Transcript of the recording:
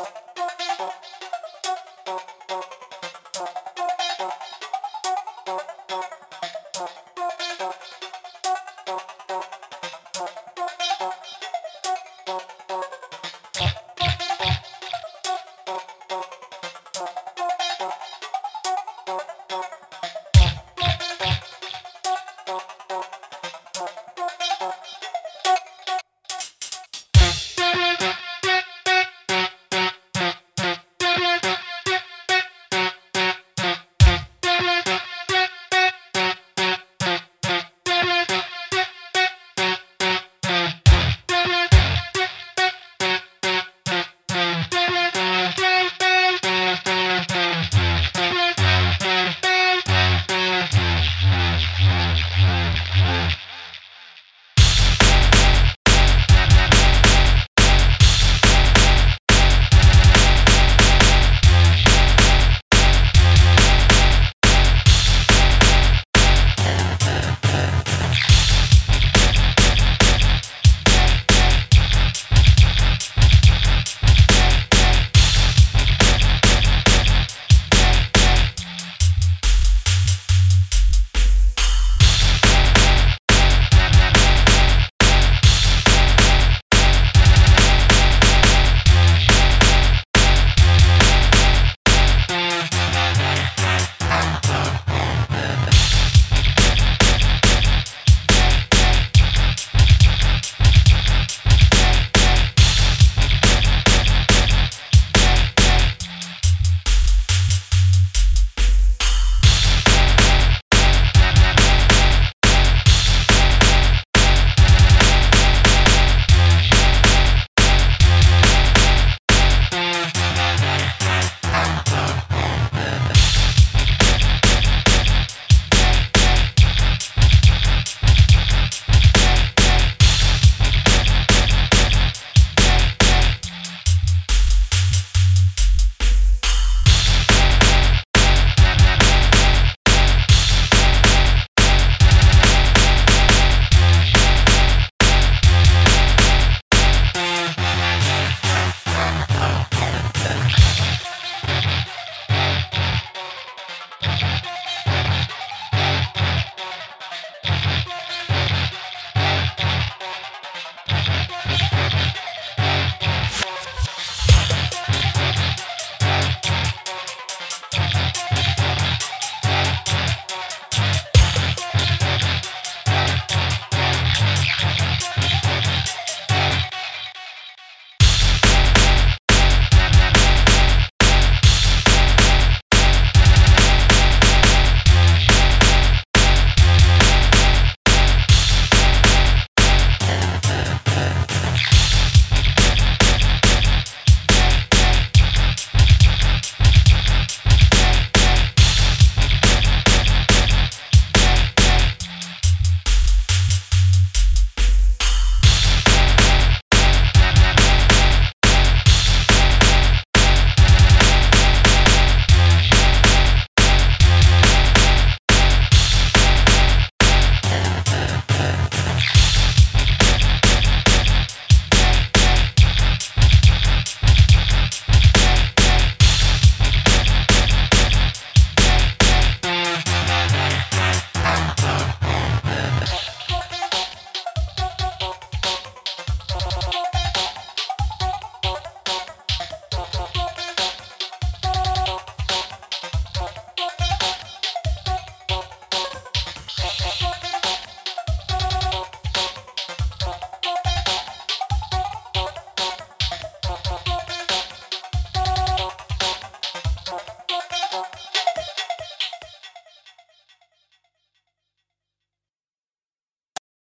you.